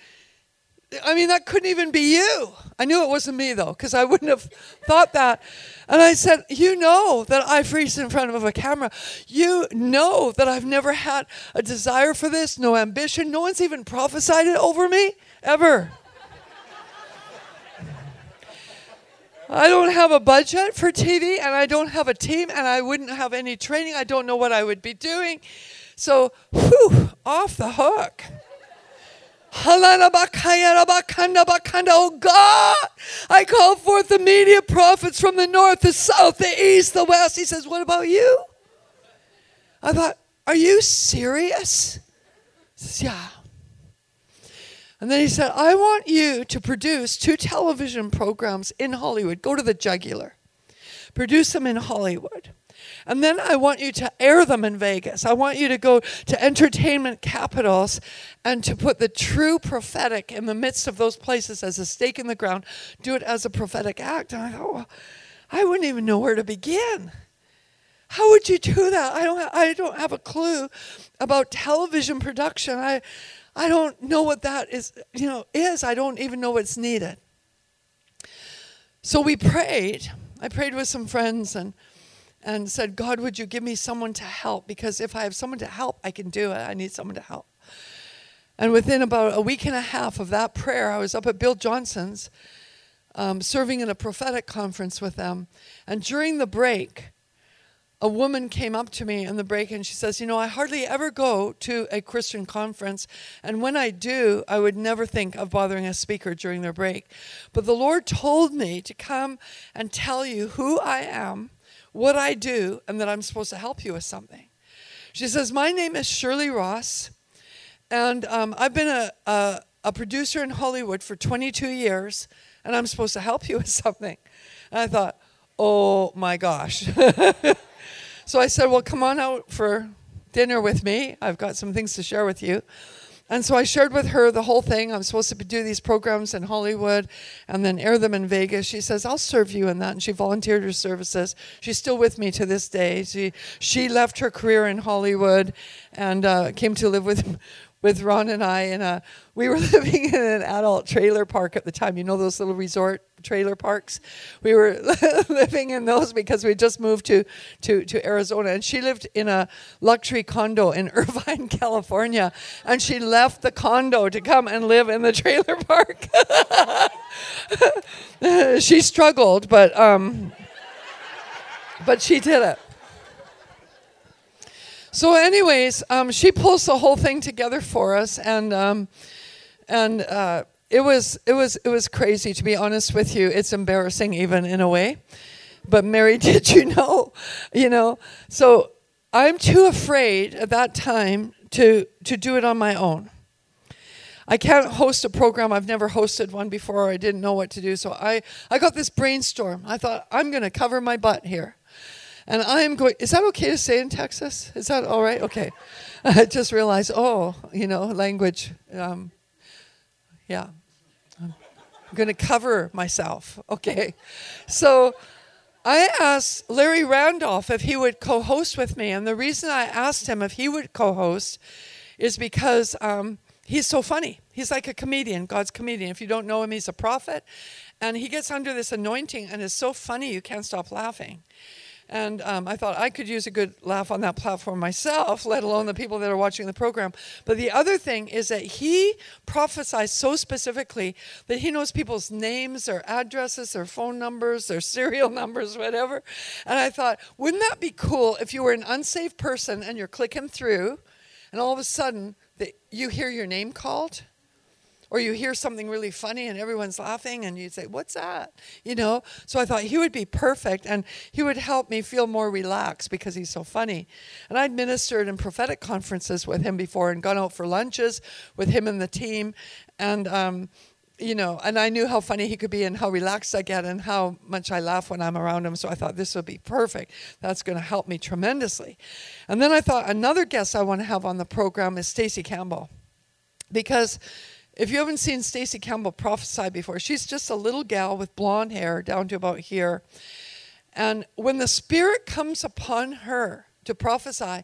I mean, that couldn't even be you. I knew it wasn't me though, because I wouldn't have thought that. And I said, You know that I freeze in front of a camera. You know that I've never had a desire for this, no ambition. No one's even prophesied it over me ever. I don't have a budget for TV and I don't have a team and I wouldn't have any training. I don't know what I would be doing. So, whew, off the hook. Oh God, I call forth the media prophets from the north, the south, the east, the west. He says, What about you? I thought, Are you serious? He says, Yeah. And then he said, I want you to produce two television programs in Hollywood. Go to the jugular. Produce them in Hollywood. And then I want you to air them in Vegas. I want you to go to entertainment capitals and to put the true prophetic in the midst of those places as a stake in the ground. Do it as a prophetic act. And I well, I wouldn't even know where to begin. how would you do that? I don't, I don't have a clue about television production. I, I don't know what that is, you know, is. I don't even know what's needed. So we prayed. I prayed with some friends and and said, God, would you give me someone to help? Because if I have someone to help, I can do it. I need someone to help. And within about a week and a half of that prayer, I was up at Bill Johnson's, um, serving in a prophetic conference with them. And during the break, a woman came up to me in the break and she says, You know, I hardly ever go to a Christian conference. And when I do, I would never think of bothering a speaker during their break. But the Lord told me to come and tell you who I am, what I do, and that I'm supposed to help you with something. She says, My name is Shirley Ross, and um, I've been a, a, a producer in Hollywood for 22 years, and I'm supposed to help you with something. And I thought, Oh my gosh. So I said, Well, come on out for dinner with me. I've got some things to share with you. And so I shared with her the whole thing. I'm supposed to do these programs in Hollywood and then air them in Vegas. She says, I'll serve you in that. And she volunteered her services. She's still with me to this day. She, she left her career in Hollywood and uh, came to live with, with Ron and I in a we were living in an adult trailer park at the time. You know those little resort trailer parks? We were living in those because we just moved to, to, to Arizona. And she lived in a luxury condo in Irvine, California. And she left the condo to come and live in the trailer park. she struggled, but um, but she did it. So, anyways, um, she pulls the whole thing together for us, and um, and uh, it was it was it was crazy to be honest with you. It's embarrassing even in a way. But Mary, did you know? You know, so I'm too afraid at that time to to do it on my own. I can't host a program. I've never hosted one before. I didn't know what to do. So I, I got this brainstorm. I thought, I'm going to cover my butt here. And I'm going, is that okay to say in Texas? Is that all right? Okay. I just realized, oh, you know, language. Um, yeah. I'm going to cover myself. Okay. So I asked Larry Randolph if he would co host with me. And the reason I asked him if he would co host is because um, he's so funny. He's like a comedian, God's comedian. If you don't know him, he's a prophet. And he gets under this anointing and is so funny you can't stop laughing. And um, I thought I could use a good laugh on that platform myself, let alone the people that are watching the program. But the other thing is that he prophesies so specifically that he knows people's names, their addresses, their phone numbers, their serial numbers, whatever. And I thought, wouldn't that be cool if you were an unsafe person and you're clicking through, and all of a sudden that you hear your name called? Or you hear something really funny and everyone's laughing and you say what's that you know so i thought he would be perfect and he would help me feel more relaxed because he's so funny and i'd ministered in prophetic conferences with him before and gone out for lunches with him and the team and um, you know, and I knew how funny he could be and how relaxed I get and how much I laugh when I'm around him. So I thought this would be perfect. That's going to help me tremendously. And then I thought another guest I want to have on the program is Stacey Campbell, because if you haven't seen Stacey Campbell prophesy before, she's just a little gal with blonde hair down to about here. And when the Spirit comes upon her to prophesy,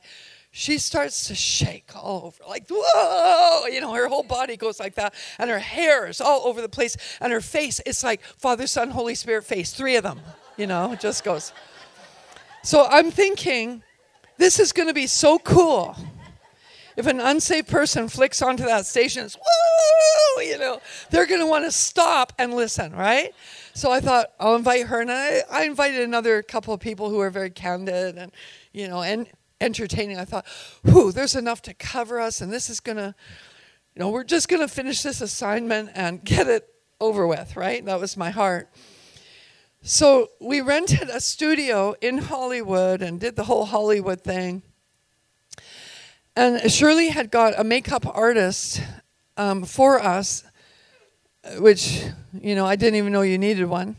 she starts to shake all over, like, whoa, you know, her whole body goes like that, and her hair is all over the place, and her face, it's like Father, Son, Holy Spirit face, three of them, you know, just goes. So I'm thinking, this is going to be so cool if an unsafe person flicks onto that station, it's woo, you know, they're going to want to stop and listen, right? So I thought I'll invite her, and I, I invited another couple of people who are very candid and, you know, and entertaining. I thought, whew, there's enough to cover us, and this is going to, you know, we're just going to finish this assignment and get it over with, right? That was my heart. So we rented a studio in Hollywood and did the whole Hollywood thing. And Shirley had got a makeup artist um, for us, which, you know, I didn't even know you needed one.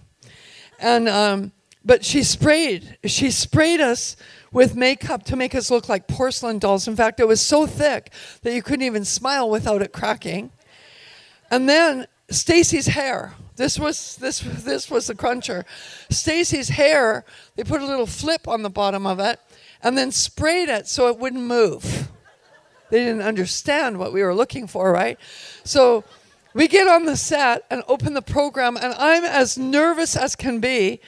And, um, but she sprayed, she sprayed us with makeup to make us look like porcelain dolls. In fact, it was so thick that you couldn't even smile without it cracking. And then Stacey's hair, This was this this was the cruncher. Stacey's hair, they put a little flip on the bottom of it and then sprayed it so it wouldn't move. They didn't understand what we were looking for, right? So we get on the set and open the program, and I'm as nervous as can be.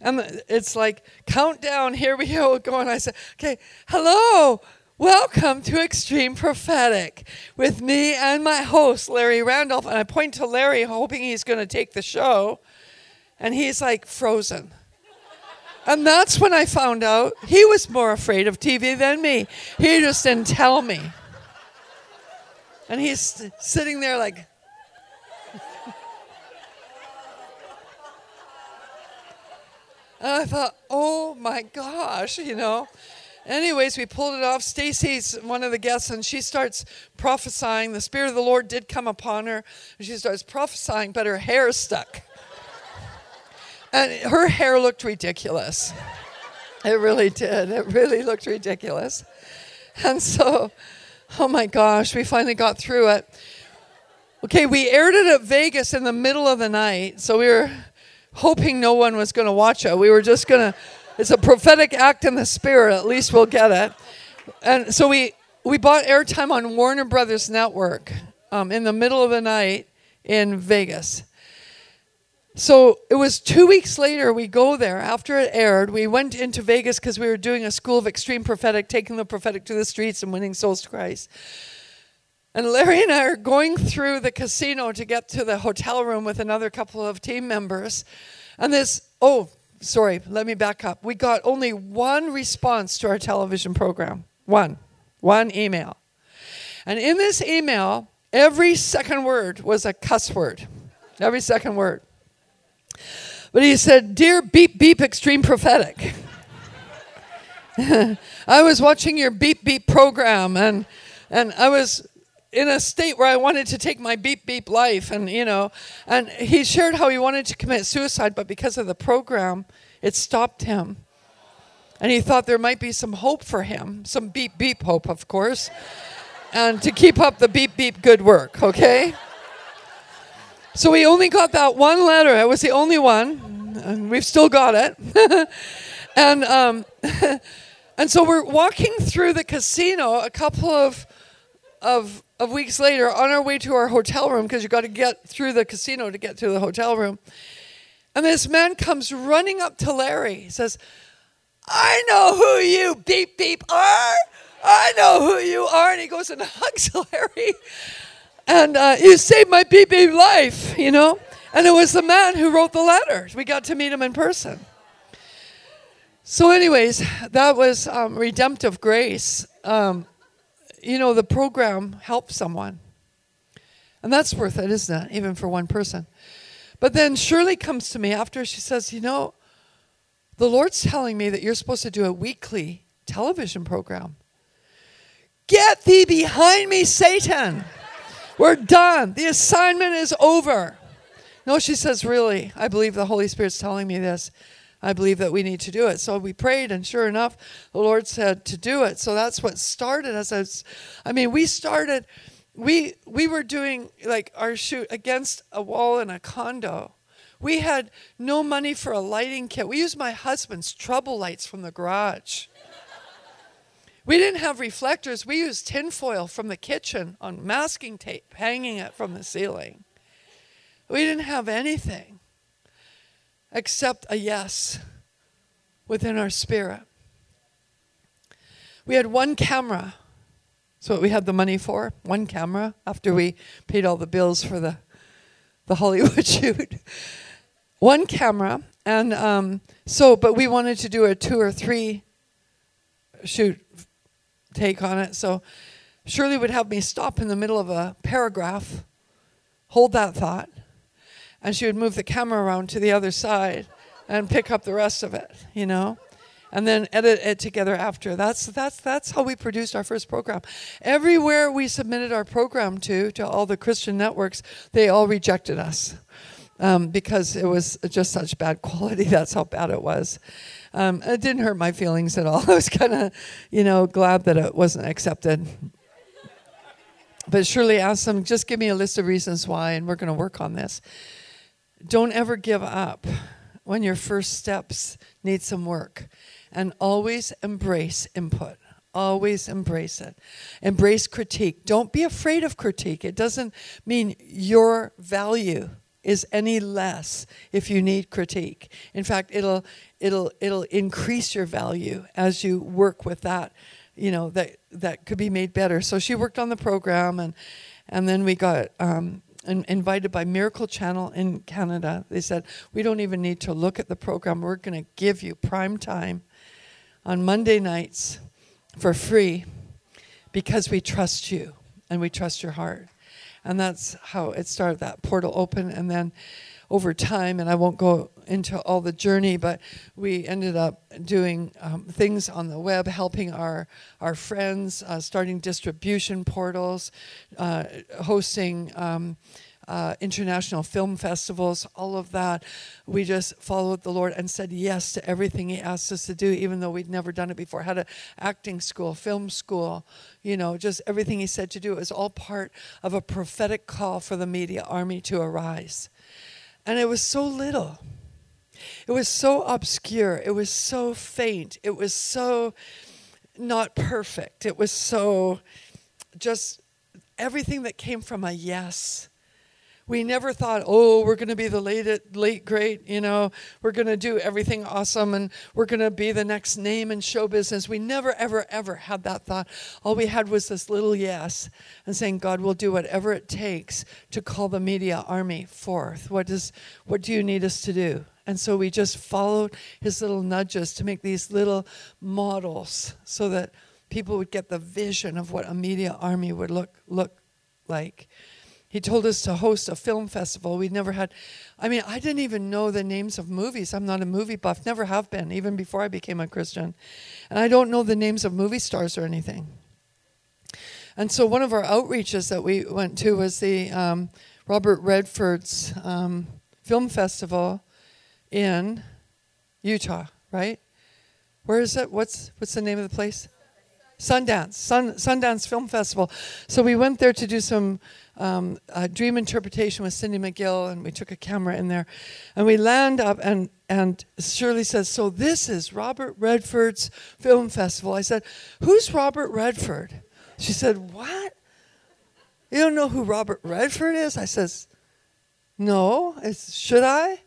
And it's like, countdown, here we go, going. I said, okay, hello, welcome to Extreme Prophetic with me and my host, Larry Randolph. And I point to Larry, hoping he's going to take the show. And he's like frozen. And that's when I found out he was more afraid of TV than me. He just didn't tell me. And he's sitting there like, and I thought, oh my gosh, you know. Anyways, we pulled it off. Stacey's one of the guests, and she starts prophesying. The Spirit of the Lord did come upon her, and she starts prophesying, but her hair stuck. and her hair looked ridiculous. It really did. It really looked ridiculous. And so Oh my gosh, we finally got through it. Okay, we aired it at Vegas in the middle of the night, so we were hoping no one was going to watch it. We were just going to, it's a prophetic act in the spirit, at least we'll get it. And so we, we bought airtime on Warner Brothers Network um, in the middle of the night in Vegas. So it was two weeks later, we go there after it aired. We went into Vegas because we were doing a school of extreme prophetic, taking the prophetic to the streets and winning souls to Christ. And Larry and I are going through the casino to get to the hotel room with another couple of team members. And this, oh, sorry, let me back up. We got only one response to our television program. One. One email. And in this email, every second word was a cuss word. Every second word. But he said, Dear Beep Beep Extreme Prophetic, I was watching your Beep Beep program and, and I was in a state where I wanted to take my beep beep life and you know and he shared how he wanted to commit suicide but because of the program it stopped him. And he thought there might be some hope for him some beep beep hope of course and to keep up the beep beep good work okay so we only got that one letter. It was the only one, and we've still got it. and um, and so we're walking through the casino a couple of of of weeks later on our way to our hotel room because you've got to get through the casino to get to the hotel room. And this man comes running up to Larry. He says, "I know who you beep beep are. I know who you are." And he goes and hugs Larry. And uh, you saved my BB life, you know? And it was the man who wrote the letters. We got to meet him in person. So, anyways, that was um, redemptive grace. Um, you know, the program helped someone. And that's worth it, isn't it? Even for one person. But then Shirley comes to me after she says, You know, the Lord's telling me that you're supposed to do a weekly television program. Get thee behind me, Satan. We're done. The assignment is over. No, she says, Really, I believe the Holy Spirit's telling me this. I believe that we need to do it. So we prayed, and sure enough, the Lord said to do it. So that's what started us. I mean, we started, we we were doing like our shoot against a wall in a condo. We had no money for a lighting kit. We used my husband's trouble lights from the garage. We didn't have reflectors. We used tinfoil from the kitchen on masking tape, hanging it from the ceiling. We didn't have anything except a yes within our spirit. We had one camera. That's what we had the money for. One camera after we paid all the bills for the, the Hollywood shoot. one camera. And um, so, but we wanted to do a two or three shoot take on it. So Shirley would have me stop in the middle of a paragraph, hold that thought, and she would move the camera around to the other side and pick up the rest of it, you know? And then edit it together after. That's that's that's how we produced our first program. Everywhere we submitted our program to, to all the Christian networks, they all rejected us um, because it was just such bad quality. That's how bad it was. Um, it didn't hurt my feelings at all. I was kind of, you know, glad that it wasn't accepted. But Shirley asked them, just give me a list of reasons why, and we're going to work on this. don't ever give up when your first steps need some work. And always embrace input. Always embrace it. Embrace critique. Don't be afraid of critique. It doesn't mean your value is any less if you need critique. In fact, it'll it'll it'll increase your value as you work with that, you know, that that could be made better. So she worked on the program and and then we got um, invited by Miracle Channel in Canada. They said, We don't even need to look at the program. We're going to give you prime time on Monday nights for free because we trust you and we trust your heart. And that's how it started that portal open. And then over time, and I won't go into all the journey, but we ended up doing um, things on the web, helping our, our friends, uh, starting distribution portals, uh, hosting. Um, uh, international film festivals, all of that. We just followed the Lord and said yes to everything He asked us to do, even though we'd never done it before. Had an acting school, film school, you know, just everything He said to do. It was all part of a prophetic call for the media army to arise. And it was so little. It was so obscure. It was so faint. It was so not perfect. It was so just everything that came from a yes we never thought, oh, we're going to be the late, late great, you know, we're going to do everything awesome and we're going to be the next name in show business. We never, ever, ever had that thought. All we had was this little yes and saying, God will do whatever it takes to call the media army forth. What, does, what do you need us to do? And so we just followed his little nudges to make these little models so that people would get the vision of what a media army would look, look like. He told us to host a film festival. We'd never had, I mean, I didn't even know the names of movies. I'm not a movie buff, never have been, even before I became a Christian. And I don't know the names of movie stars or anything. And so one of our outreaches that we went to was the um, Robert Redford's um, film festival in Utah, right? Where is it? What's what's the name of the place? Sundance, Sun, Sundance Film Festival. So we went there to do some um, dream interpretation with Cindy McGill, and we took a camera in there, and we land up, and and Shirley says, "So this is Robert Redford's film festival." I said, "Who's Robert Redford?" She said, "What? You don't know who Robert Redford is?" I says, "No. Should I?"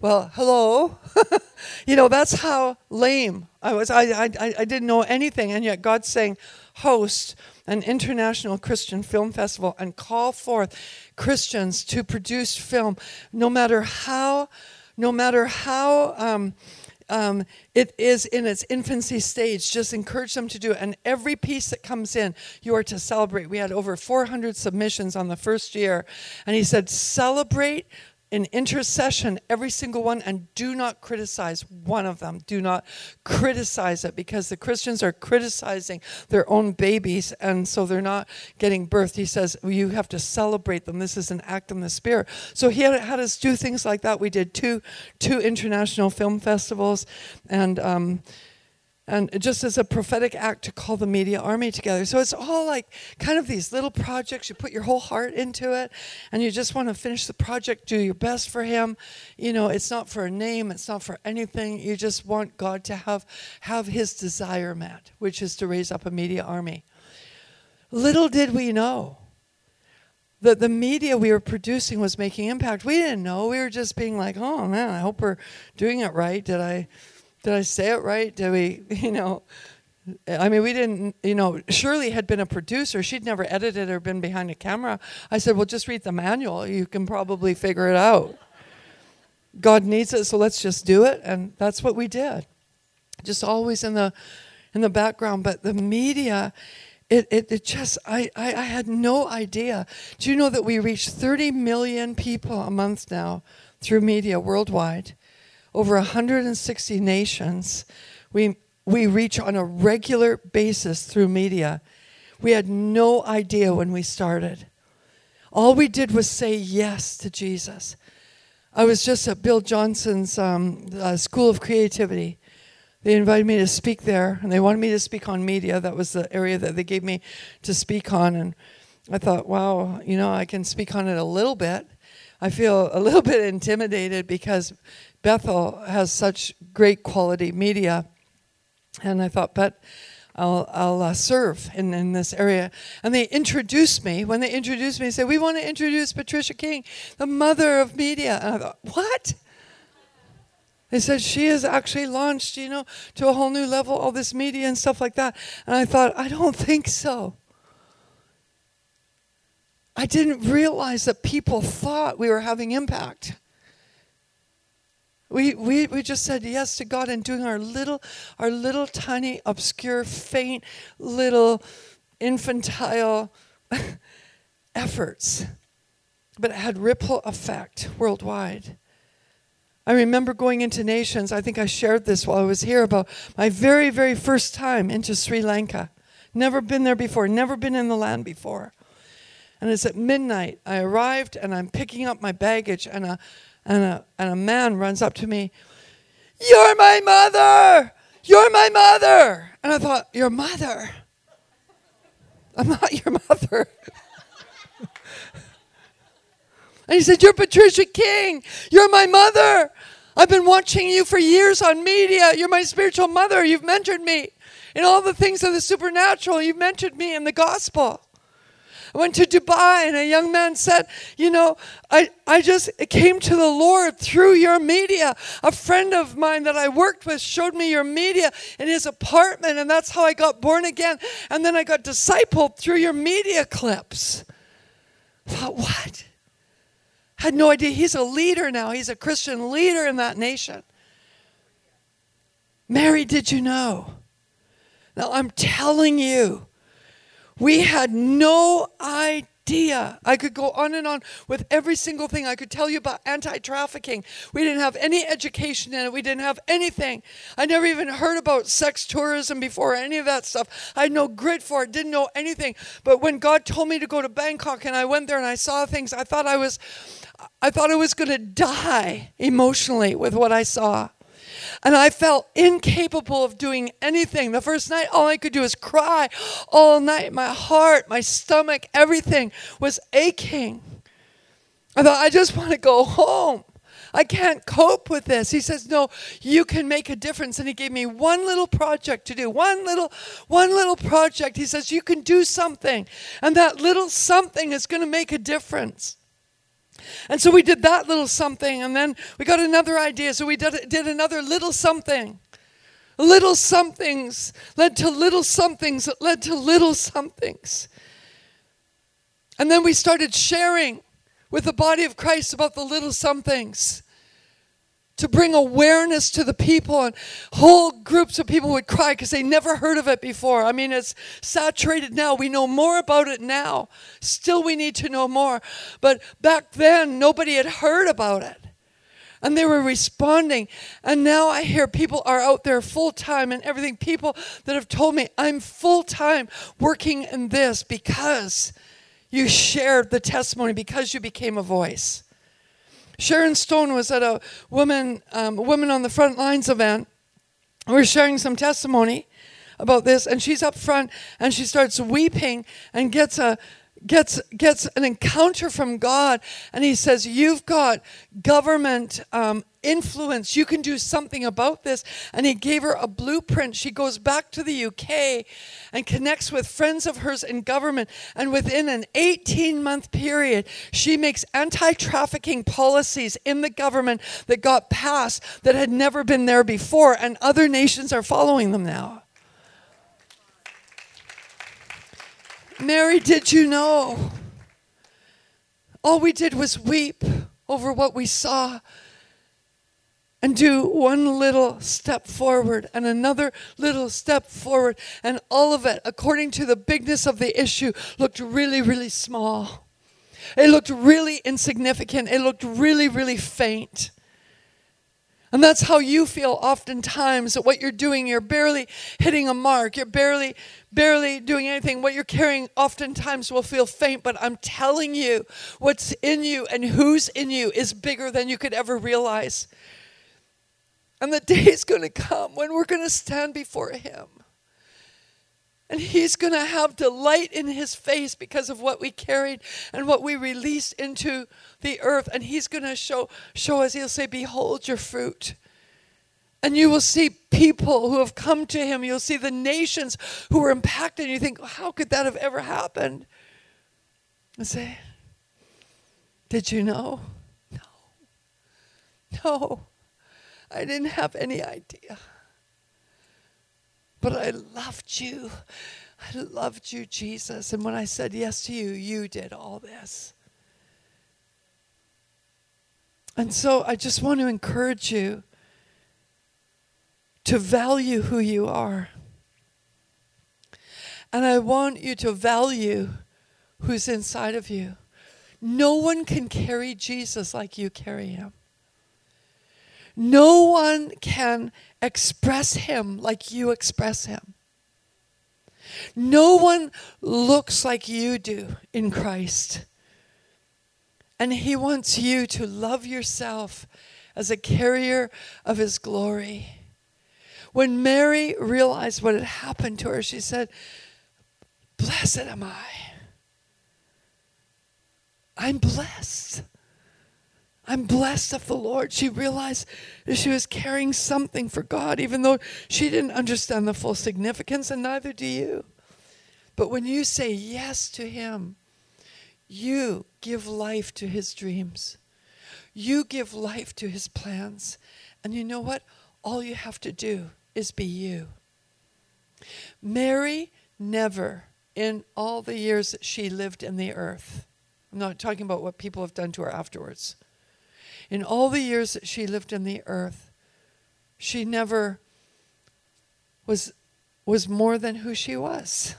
Well, hello. you know that's how lame I was. I, I I didn't know anything, and yet God's saying, "Host." an international Christian film festival and call forth Christians to produce film, no matter how, no matter how. Um, um, it is in its infancy stage. Just encourage them to do it. And every piece that comes in, you are to celebrate. We had over 400 submissions on the first year. And he said, celebrate in intercession, every single one, and do not criticize one of them. Do not criticize it because the Christians are criticizing their own babies, and so they're not getting birthed. He says you have to celebrate them. This is an act in the spirit. So he had, had us do things like that. We did two two international film festivals, and. Um, and just as a prophetic act to call the media army together. So it's all like kind of these little projects. You put your whole heart into it, and you just want to finish the project, do your best for Him. You know, it's not for a name, it's not for anything. You just want God to have have His desire met, which is to raise up a media army. Little did we know that the media we were producing was making impact. We didn't know. We were just being like, "Oh man, I hope we're doing it right." Did I? Did I say it right? Did we, you know, I mean, we didn't, you know, Shirley had been a producer. She'd never edited or been behind a camera. I said, well, just read the manual. You can probably figure it out. God needs it, so let's just do it. And that's what we did. Just always in the, in the background. But the media, it, it, it just, I, I, I had no idea. Do you know that we reach 30 million people a month now through media worldwide? Over 160 nations. We, we reach on a regular basis through media. We had no idea when we started. All we did was say yes to Jesus. I was just at Bill Johnson's um, uh, School of Creativity. They invited me to speak there, and they wanted me to speak on media. That was the area that they gave me to speak on. And I thought, wow, you know, I can speak on it a little bit. I feel a little bit intimidated because Bethel has such great quality media. And I thought, but I'll, I'll uh, serve in, in this area. And they introduced me. When they introduced me, they said, We want to introduce Patricia King, the mother of media. And I thought, What? They said she has actually launched, you know, to a whole new level, all this media and stuff like that. And I thought, I don't think so. I didn't realize that people thought we were having impact. We, we, we just said yes to God and doing our little, our little tiny, obscure, faint, little infantile efforts. But it had ripple effect worldwide. I remember going into nations, I think I shared this while I was here about my very, very first time into Sri Lanka. Never been there before, never been in the land before. And it's at midnight. I arrived and I'm picking up my baggage, and a and a, and a man runs up to me, You're my mother! You're my mother! And I thought, Your mother? I'm not your mother. and he said, You're Patricia King. You're my mother. I've been watching you for years on media. You're my spiritual mother. You've mentored me in all the things of the supernatural. You've mentored me in the gospel. I went to Dubai and a young man said, You know, I, I just came to the Lord through your media. A friend of mine that I worked with showed me your media in his apartment, and that's how I got born again. And then I got discipled through your media clips. I thought, what? Had no idea. He's a leader now, he's a Christian leader in that nation. Mary, did you know? Now, I'm telling you, we had no idea. I could go on and on with every single thing. I could tell you about anti trafficking. We didn't have any education in it, we didn't have anything. I never even heard about sex tourism before, any of that stuff. I had no grit for it, didn't know anything. But when God told me to go to Bangkok and I went there and I saw things, I thought I was. I thought I was going to die emotionally with what I saw. And I felt incapable of doing anything. The first night, all I could do was cry all night. My heart, my stomach, everything was aching. I thought, I just want to go home. I can't cope with this. He says, "No, you can make a difference." And he gave me one little project to do. One little one little project. He says, "You can do something." And that little something is going to make a difference. And so we did that little something, and then we got another idea, so we did, did another little something. Little somethings led to little somethings that led to little somethings. And then we started sharing with the body of Christ about the little somethings to bring awareness to the people and whole groups of people would cry because they never heard of it before. I mean it's saturated now. We know more about it now. Still we need to know more. But back then nobody had heard about it. And they were responding. And now i hear people are out there full time and everything. People that have told me i'm full time working in this because you shared the testimony because you became a voice Sharon Stone was at a woman, um, woman on the front lines event. We we're sharing some testimony about this, and she's up front and she starts weeping and gets a gets gets an encounter from God, and He says, "You've got government um, influence. You can do something about this." And He gave her a blueprint. She goes back to the UK and connects with friends of hers in government, and within an 18-month period, she makes anti-trafficking policies in the government that got passed that had never been there before, and other nations are following them now. Mary, did you know? All we did was weep over what we saw and do one little step forward and another little step forward. And all of it, according to the bigness of the issue, looked really, really small. It looked really insignificant. It looked really, really faint. And that's how you feel oftentimes that what you're doing, you're barely hitting a mark. You're barely, barely doing anything. What you're carrying oftentimes will feel faint, but I'm telling you, what's in you and who's in you is bigger than you could ever realize. And the day is going to come when we're going to stand before Him. And he's going to have delight in his face because of what we carried and what we released into the earth. And he's going to show, show us, he'll say, Behold your fruit. And you will see people who have come to him. You'll see the nations who were impacted. And you think, how could that have ever happened? And say, Did you know? No. No. I didn't have any idea. But I loved you. I loved you, Jesus. And when I said yes to you, you did all this. And so I just want to encourage you to value who you are. And I want you to value who's inside of you. No one can carry Jesus like you carry him. No one can express him like you express him. No one looks like you do in Christ. And he wants you to love yourself as a carrier of his glory. When Mary realized what had happened to her, she said, Blessed am I. I'm blessed. I'm blessed of the Lord. She realized that she was carrying something for God, even though she didn't understand the full significance, and neither do you. But when you say yes to Him, you give life to His dreams. You give life to His plans. And you know what? All you have to do is be you. Mary never, in all the years that she lived in the earth, I'm not talking about what people have done to her afterwards in all the years that she lived in the earth, she never was, was more than who she was.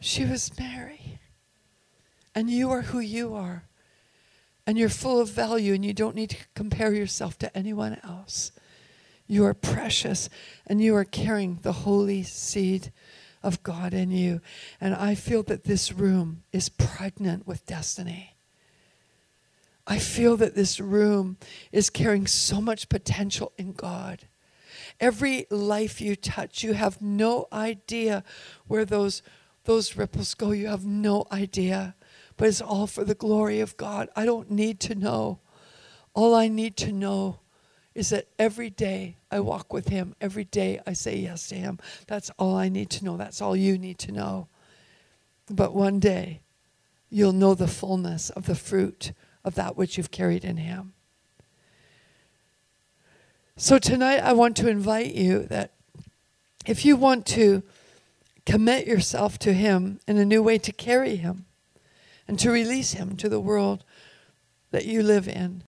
She was Mary. And you are who you are. And you're full of value, and you don't need to compare yourself to anyone else. You are precious, and you are carrying the holy seed of God in you. And I feel that this room is pregnant with destiny. I feel that this room is carrying so much potential in God. Every life you touch, you have no idea where those, those ripples go. You have no idea. But it's all for the glory of God. I don't need to know. All I need to know is that every day I walk with Him, every day I say yes to Him. That's all I need to know. That's all you need to know. But one day, you'll know the fullness of the fruit of that which you've carried in Him. So tonight, I want to invite you that if you want to commit yourself to Him in a new way to carry Him and to release Him to the world that you live in,